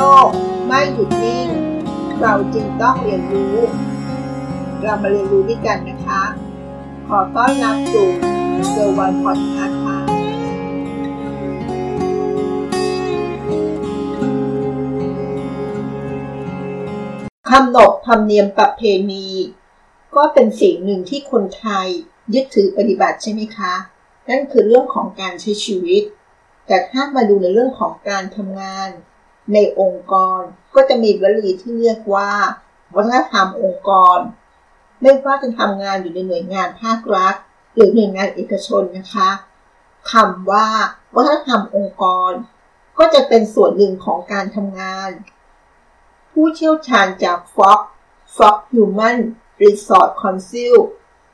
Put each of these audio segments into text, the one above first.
ลกไม่หยุดนิ่ง เราจึงต้องเรียนรู้ เรามาเรียนรู้ด้วยกันนะคะ ขอต้อนรับสู่เซอร์วันพอดคาส์ค่ะคำนบธรรมเนียมประเพณี ก็เป็นสิ่งหนึ่งที่คนไทยยึดถือปฏิบัติใช่ไหมคะ นั่นคือเรื่องของการใช้ชีวิต แต่ถ้ามาดูในเรื่องของการทำงาน ในองค์กรก็จะมีวลีที่เรียกว่า วัฒนธรรมองค์กร ไม่ว่าจะทำงานอยู่ในหน่วยงานภาครัฐ หรือหน่วยงานเอกชนนะคะคำว่า วัฒนธรรมองค์กร ก็จะเป็นส่วนหนึ่งของการทำงาน ผู้เชี่ยวชาญจาก Fox Fox Human Resource Council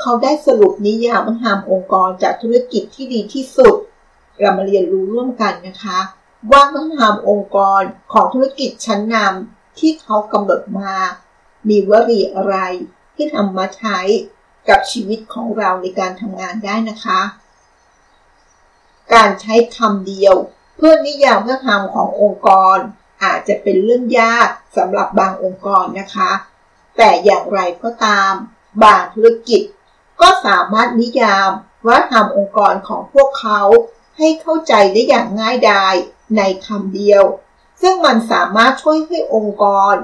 เขาได้สรุปนิยามวัฒนธรรมองค์กรจากธุรกิจที่ดีที่สุด เรามาเรียนรู้ร่วมกันนะคะ ว่าวัฒนธรรมองค์กรของธุรกิจชั้นนำที่เขากำหนดมา มีวลีอะไรที่ทำมาใช้กับชีวิตของเราในการทำงานได้นะคะ การใช้คำเดียว เพื่อนิยามวัฒนธรรมขององค์กร อาจจะเป็นเรื่องยากสำหรับบางองค์กรนะคะ แต่อย่างไรก็ตาม บางธุรกิจ ก็สามารถนิยามวัฒนธรรมองค์กรของพวกเขาให้เข้าใจได้อย่างง่ายดาย ในคำเดียว ซึ่งมันสามารถช่วยให้องค์กร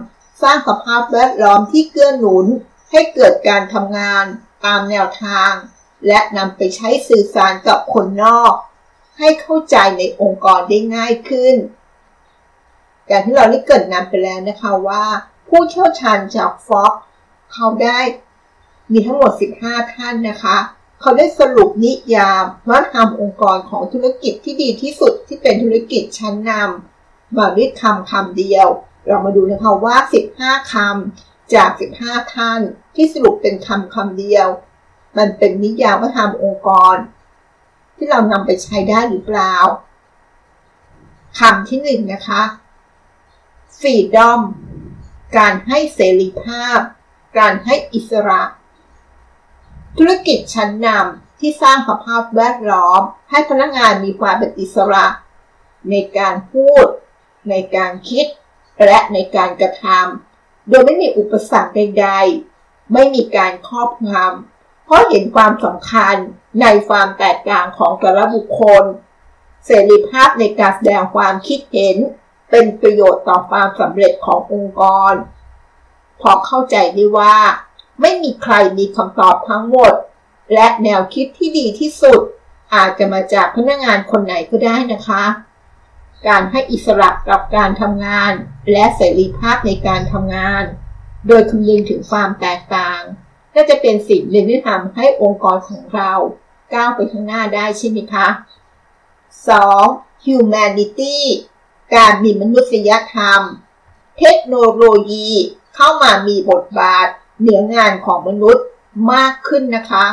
สร้างสภาพแวดล้อมที่เกื้อหนุน ให้เกิดการทำงานตามแนวทาง และนำไปใช้สื่อสารกับคนนอก ให้เข้าใจในองค์กรได้ง่ายขึ้นอย่างที่เราได้เกิดนำไปแล้วนะคะว่า ผู้เชี่ยวชาญจากฟ็อกเขาได้มีทั้งหมด 15 ท่านนะคะ เขาได้สรุปนิยามวัฒนธรรมองค์กรของธุรกิจที่ดีที่สุดที่เป็นธุรกิจชั้นนำมาด้วยคำคำเดียว เรามาดูนะคะว่า 15 คำจาก 15 ท่าน ที่สรุปเป็นคำคำเดียว มันเป็นนิยามวัฒนธรรมองค์กร ที่เรานำไปใช้ได้หรือเปล่าคำที่หนึ่งนะคะฟรีดอมการให้เสรีภาพ การให้อิสระ ธุรกิจชั้นนำที่สร้างสภาพแวดล้อม ให้พนักงานมีความเป็นอิสระ ในการพูด ในการคิด และในการกระทำโดยไม่มีอุปสรรคใด ๆ ไม่มีการครอบงำเพราะเห็นความสำคัญในความแตกต่างของแต่ละบุคคล เสรีภาพในการแสดงความคิดเห็น เป็นประโยชน์ต่อความสำเร็จขององค์กรพราะเข้าใจได้ว่า ไม่มีใครมีคำตอบทั้งหมด และแนวคิดที่ดีที่สุด อาจจะมาจากพนักงานคนไหนก็ได้นะคะ การให้อิสระกับการทำงาน และเสรีภาพในการทำงาน โดยคำนึงถึงความแตกต่างก็จะเป็นสิ่งหนึ่งที่ทำให้องค์กรของเรา ก้าวไปข้างหน้าได้ใช่ไหมคะ 2. humanity การมีมนุษยธรรม เทคโนโลยีเข้ามามีบทบาท เหนืองานของมนุษย์มากขึ้นนะคะ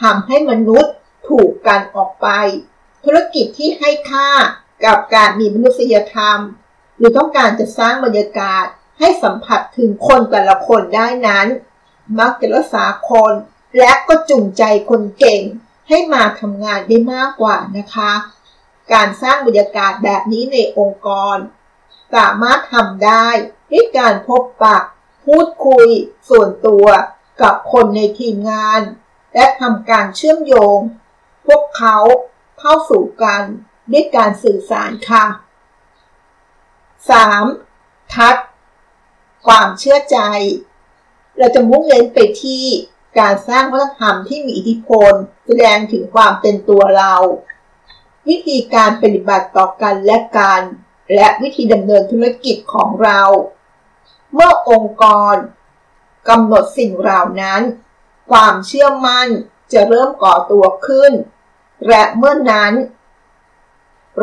ทำให้มนุษย์ถูกกันออกไป ธุรกิจที่ให้ค่ากับการมีมนุษยธรรม หรือต้องการจะสร้างบรรยากาศให้สัมผัสถึงคนแต่ละคนได้นั้น มักจะรักษาคนและก็จูงใจคนเก่งให้มาทำงานได้มากกว่านะคะ การสร้างบรรยากาศแบบนี้ในองค์กร สามารถทำได้ด้วยการพบปะ พูดคุยส่วนตัวกับคนในทีมงาน และทำการเชื่อมโยง พวกเขาเข้าสู่กันด้วยการสื่อสารค่ะ 3. ทัดความเชื่อใจ เราจะมุ่งเน้นไปที่การสร้างวัฒนธรรมที่มีอิทธิพล แสดงถึงความเป็นตัวเรา วิธีการปฏิบัติต่อกันและกันและวิธีดำเนินธุรกิจของเรา เมื่อองค์กรกำหนดสิ่งเหล่านั้น ความเชื่อมั่นจะเริ่มก่อตัวขึ้น และเมื่อนั้น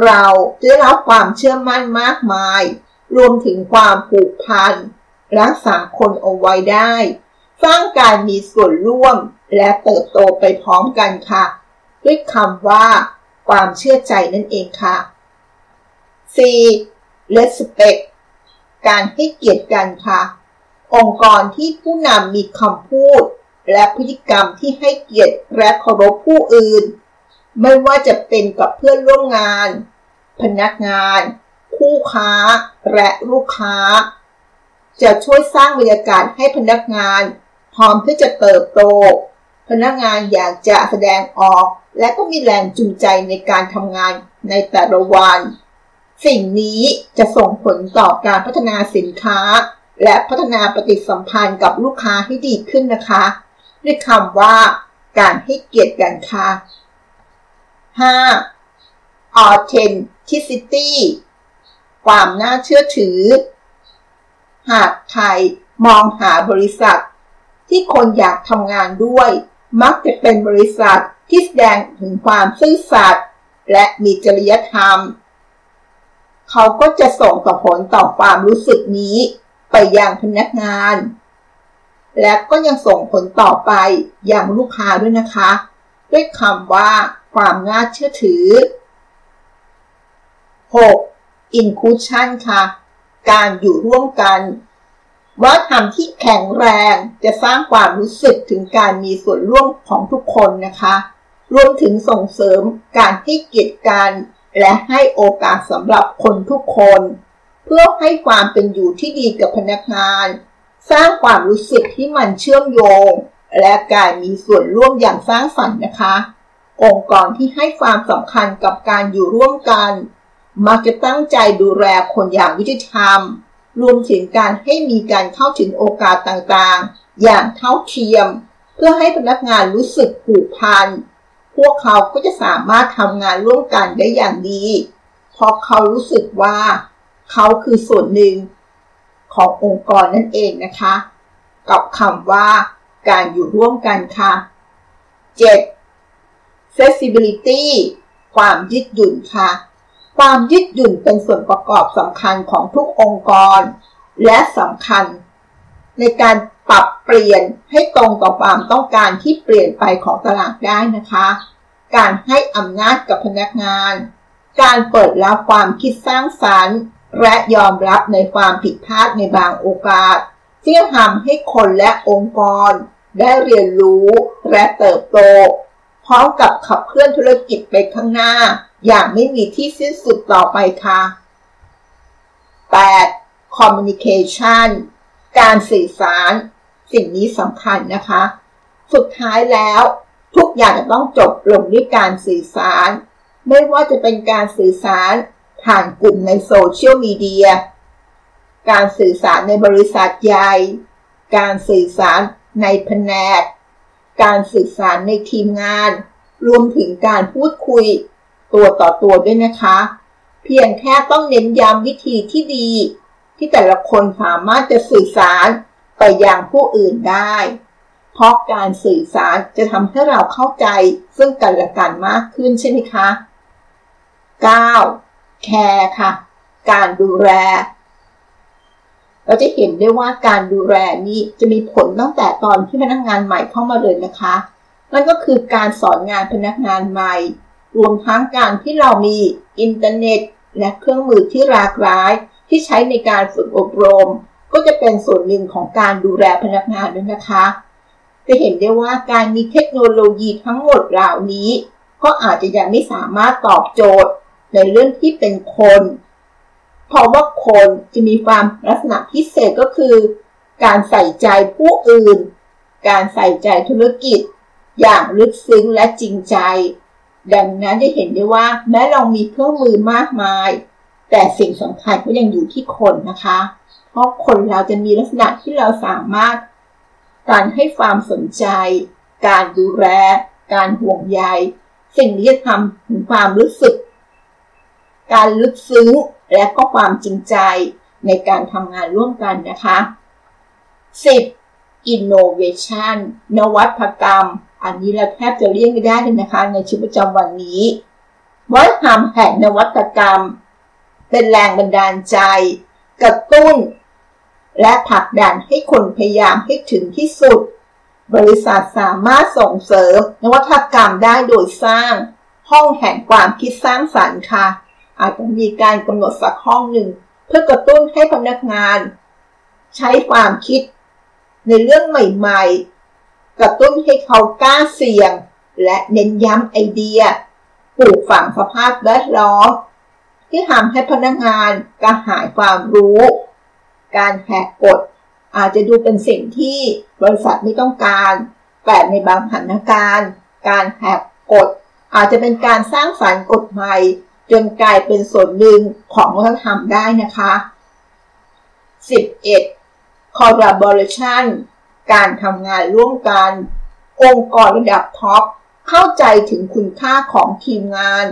เราจะได้รับความเชื่อมั่นมากมาย รวมถึงความผูกพัน รักษาคนเอาไว้ได้ สร้างการมีส่วนร่วมและเติบโตไปพร้อมกันค่ะ ด้วยคำว่า ความเชื่อใจนั่นเองค่ะ 4. respect การให้เกียรติกันค่ะ องค์กรที่ผู้นำมีคำพูด และพฤติกรรมที่ให้เกียรติและเคารพผู้อื่น ไม่ว่าจะเป็นกับเพื่อนร่วมงาน พนักงาน คู่คู่ค้า และลูกค้า จะช่วยสร้างบรรยากาศให้พนักงาน พร้อมที่จะเติบโต พนักงานอยากจะแสดงออก และก็มีแรงจูงใจในการทำงานในแต่ละวัน สิ่งนี้จะส่งผลต่อการพัฒนาสินค้า และพัฒนาปฏิสัมพันธ์กับลูกค้าให้ดีขึ้นนะคะ ด้วยคำว่า การให้เกียรติกันค่ะ 5. authenticity ความน่าเชื่อถือ หากใครมองหาบริษัท ที่คนอยากทำงานด้วย มักจะเป็นบริษัทที่แสดงถึงความซื่อสัตย์และมีจริยธรรม เขาก็จะส่งต่อผลต่อความรู้สึกนี้ ไปยังพนักงาน และก็ยังส่งผลต่อไปอยังลูกค้าด้วยนะคะ ด้วยคำว่า ความน่าเชื่อถือ 6. inclusion ค่ะ การอยู่ร่วมกันวัฒนธรรมที่แข็งแรงจะสร้างความรู้สึกถึงการมีส่วนร่วมของทุกคนนะคะ รวมถึงส่งเสริมการให้เกียรติกัน และให้โอกาสสำหรับคนทุกคน เพื่อให้ความเป็นอยู่ที่ดีกับพนักงาน สร้างความรู้สึกที่มันเชื่อมโยง และการมีส่วนร่วมอย่างสร้างสรรค์นะคะ องค์กรที่ให้ความสำคัญกับการอยู่ร่วมกัน มักจะตั้งใจดูแลคนอย่างยุติธรรม รวมถึงการให้มีการเข้าถึงโอกาสต่างๆ อย่างเท่าเทียม เพื่อให้พนักงานรู้สึกผูกพัน พวกเขาก็จะสามารถทำงานร่วมกันได้อย่างดีเพราะเขารู้สึกว่า เขาคือส่วนหนึ่งขององค์กรนั่นเองนะคะ กับคำว่าการอยู่ร่วมกันค่ะ 7. flexibility ความยืดหยุ่นค่ะ ความยืดหยุ่นเป็นส่วนประกอบสำคัญของทุกองค์กร และสำคัญ ในการปรับเปลี่ยนให้ตรงต่อความต้องการที่เปลี่ยนไปของตลาดได้นะคะ การให้อำนาจกับพนักงาน การเปิดรับความคิดสร้างสรรค์ และยอมรับในความผิดพลาดในบางโอกาสที่จะทำให้คนและองค์กร ได้เรียนรู้และเติบโต พร้อมกับขับเคลื่อนธุรกิจไปข้างหน้า อย่างไม่มีที่สิ้นสุดต่อไปค่ะ 8. communication การสื่อสารสิ่งนี้สำคัญนะคะ สุดท้ายแล้วทุกอย่างจะต้องจบลงด้วยการสื่อสาร ไม่ว่าจะเป็นการสื่อสารผ่านกลุ่มในโซเชียลมีเดีย การสื่อสารในบริษัทใหญ่ การสื่อสารในแผนก การสื่อสารในทีมงาน รวมถึงการพูดคุยตัวต่อตัวด้วยนะคะ เพียงแค่ต้องเน้นย้ำวิธีที่ดี ที่แต่ละคนสามารถจะสื่อสารไปยังผู้อื่นได้ เพราะการสื่อสารจะทำให้เราเข้าใจซึ่งกันและกันมากขึ้นใช่ไหมคะ 9. Care ค่ะ การดูแล เราจะเห็นได้ว่าการดูแลนี้จะมีผลตั้งแต่ตอนที่พนักงานใหม่เข้ามาเลยนะคะ นั่นก็คือการสอนงานพนักงานใหม่ รวมทั้งการที่เรามีอินเทอร์เน็ต และเครื่องมือที่หลากหลาย ที่ใช้ในการฝึกอบรม ก็จะเป็นส่วนหนึ่งของการดูแลพนักงานด้วยนะคะ จะเห็นได้ว่าการมีเทคโนโลยีทั้งหมดเหล่านี้ ก็อาจจะยังไม่สามารถตอบโจทย์ในเรื่องที่เป็นคน เพราะว่าคนจะมีความลักษณะพิเศษก็คือ การใส่ใจผู้อื่น การใส่ใจธุรกิจ อย่างลึกซึ้งและจริงใจ ดังนั้นจะเห็นได้ว่าแม้เรามีเครื่องมือมากมาย แต่สิ่งสำคัญก็ยังอยู่ที่คนนะคะ เพราะคนเราจะมีลักษณะที่เราสามารถ การให้ความสนใจ การดูแล การห่วงใย สิ่งนี้จะทำถึงความรู้สึก การลึกซึ้งและก็ความจริงใจในการทำงานร่วมกันนะคะ 10. innovation นวัตกรรม อันนี้เราแทบจะเรียกไม่ได้เลยนะคะ ในชีวิตประจำวันนี้วัฒนธรรมแห่งนวัตกรรม เป็นแรงบันดาลใจ กระตุ้น และผลักดันให้คนพยายามให้ถึงที่สุด บริษัทสามารถส่งเสริมนวัตกรรมได้โดยสร้าง ห้องแห่งความคิดสร้างสรรค์ค่ะ อาจจะมีการกำหนดสักห้องหนึ่ง เพื่อกระตุ้นให้พนักงาน ใช้ความคิด ในเรื่องใหม่ๆ กระตุ้นให้เขากล้าเสี่ยง และเน้นย้ำไอเดียปลูกฝังสภาพแวดล้อม ที่ทำให้พนักงานกระหายความรู้ การแหกกฎอาจจะดูเป็นสิ่งที่บริษัทไม่ต้องการ แต่ในบางสถานการณ์ การแหกกฎอาจจะเป็นการสร้างสารรค์กฎใหม่จนกลายเป็นส่วนหนึ่งของวัฒนธรรมได้นะคะ 11. collaboration การทำงานร่วมกัน องค์กรระดับท็อปเข้าใจถึงคุณค่าของทีมงาน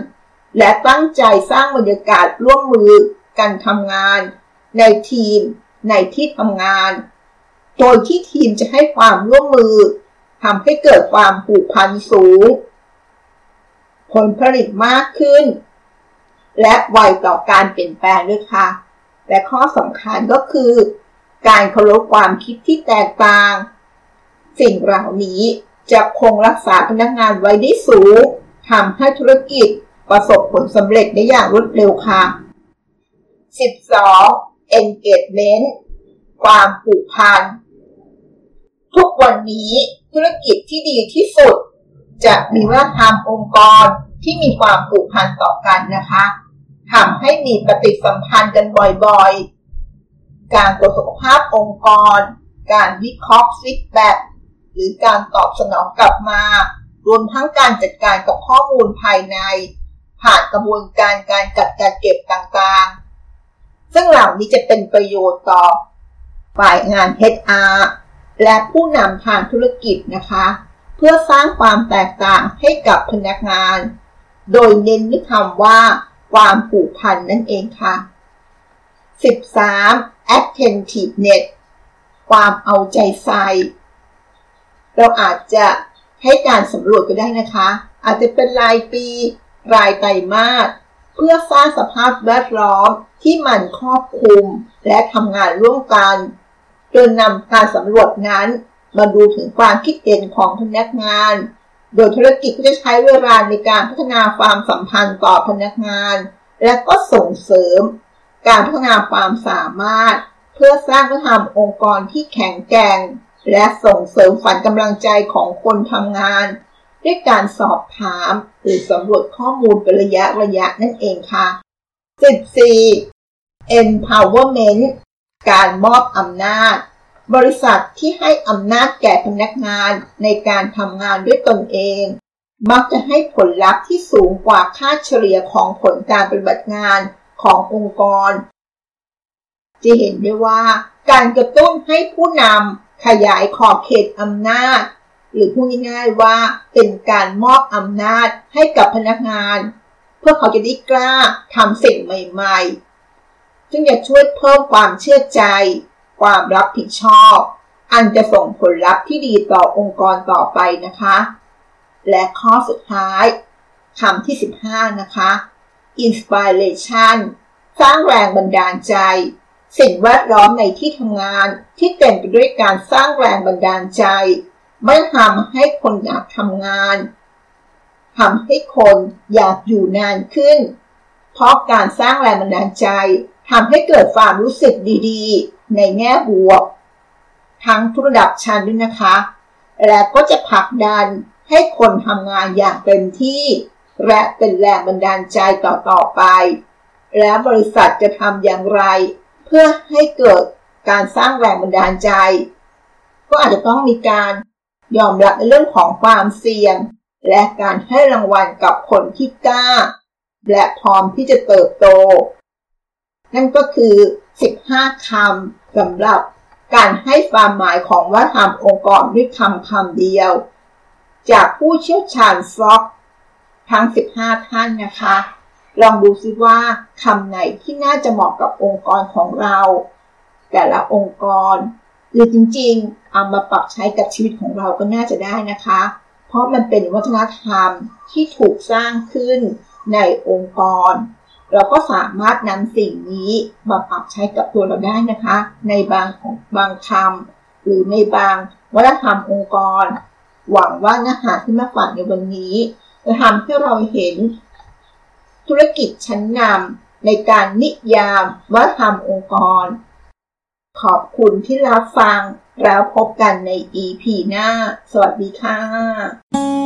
และตั้งใจสร้างบรรยากาศร่วมมือกันทำงาน ในทีม ในที่ทำงาน โดยที่ทีมจะให้ความร่วมมือทำให้เกิดความผูกพันสูง ผลผลิตมากขึ้น และไวต่อการเปลี่ยนแปลงด้วยค่ะ และข้อสำคัญก็คือ การเคารพความคิดที่แตกต่าง สิ่งเหล่านี้จะคงรักษาพนักงานไว้ได้สูงทำให้ธุรกิจ ประสบผลสำเร็จได้อย่างรวดเร็วค่ะ 12. engagement ความผูกพัน ทุกวันนี้ธุรกิจที่ดีที่สุด จะมีวัฒนธรรมองค์กรที่มีความผูกพันต่อกันนะคะทำให้มีปฏิสัมพันธ์กันบ่อยๆ การตรวจสุขภาพองค์กร การวิเคราะห์ฟีดแบ็หรือการตอบสนองกลับมา รวมทั้งการจัดการกับข้อมูลภายใน ผ่านกระบวนการการจัดการเก็บต่างๆ ซึ่งเหล่านี้จะเป็นประโยชน์ต่อฝ่ายงาน HR และผู้นำทางธุรกิจนะคะ เพื่อสร้างความแตกต่างให้กับพนักงาน โดยเน้นด้วยคำว่า ความผูกพันนั่นเองค่ะ 13. attentiveness ความเอาใจใส่ เราอาจจะให้การสำรวจก็ได้นะคะ อาจจะเป็นรายปี รายไตรมาสเพื่อสร้างสภาพแวดล้อมที่มันครอบคลุมและทำงานร่วมกันโดยนำการสำรวจนั้นมาดูถึงความคิดเห็นของพนักงาน โดยธุรกิจก็จะใช้เวลาในการพัฒนาความสัมพันธ์ต่อพนักงาน และก็ส่งเสริม การพัฒนาความสามารถ เพื่อสร้างวัฒนธรรมองค์กรที่แข็งแกร่ง และส่งเสริมฝันกำลังใจของคนทำงาน ด้วยการสอบถาม หรือสำรวจข้อมูลเป็นระยะระยะนั่นเองค่ะ 14. empowerment การมอบอำนาจ บริษัทที่ให้อำนาจแก่พนักงานในการทำงานด้วยตนเอง มักจะให้ผลลัพธ์ที่สูงกว่าค่าเฉลี่ยของผลการปฏิบัติงานขององค์กร จะเห็นได้ว่า การกระตุ้นให้ผู้นำขยายขอบเขตอำนาจ หรือพูดง่ายๆว่าเป็นการมอบอำนาจให้กับพนักงาน เพื่อเขาจะได้กล้าทำสิ่งใหม่ๆ ซึ่งจะช่วยเพิ่มความเชื่อใจ ความรับผิดชอบ อันจะส่งผลลัพธ์ที่ดีต่อองค์กรต่อไปนะคะ และข้อสุดท้ายคำที่ 15 นะคะ inspiration สร้างแรงบันดาลใจ สิ่งแวดล้อมในที่ทำงานที่เต็มไปด้วยการสร้างแรงบันดาลใจ ไม่ทำให้คนอยากทำงานทำให้คนอยากอยู่นานขึ้น เพราะการสร้างแรงบันดาลใจทำให้เกิดความรู้สึกดีๆ ในแง่บวก ทั้งทุกระดับชั้นด้วยนะคะ และก็จะผลักดันให้คนทำงานอย่างเต็มที่ และเป็นแรงบันดาลใจต่อๆไป และบริษัทจะทำอย่างไร เพื่อให้เกิดการสร้างแรงบันดาลใจ ก็อาจจะต้องมีการ ยอมรับในเรื่องของความเสี่ยง และการให้รางวัลกับคนที่กล้า และพร้อมที่จะเติบโต นั่นก็คือ 15 คำสำหรับการให้ความหมายของวัฒนธรรมองค์กรด้วยคำคำเดียว จากผู้เชี่ยวชาญฟล็อกทั้ง 15 ท่านนะคะ ลองดูซิว่าคำไหนที่น่าจะเหมาะกับองค์กรของเรา แต่ละองค์กร หรือจริงๆ เอามาปรับใช้กับชีวิตของเราก็น่าจะได้นะคะ เพราะมันเป็นวัฒนธรรมที่ถูกสร้างขึ้นในองค์กร เราก็สามารถนำสิ่งนี้มาปรับใช้กับตัวเราได้นะคะ ในบางของบางคำหรือในบางวัฒนธรรมองค์กร หวังว่าเนื้อหาที่มาฝากในวันนี้จะทำให้เราเห็นธุรกิจชั้นนำในการนิยามวัฒนธรรมองค์กร ขอบคุณที่รับฟัง แล้วพบกันใน EP หน้า สวัสดีค่ะ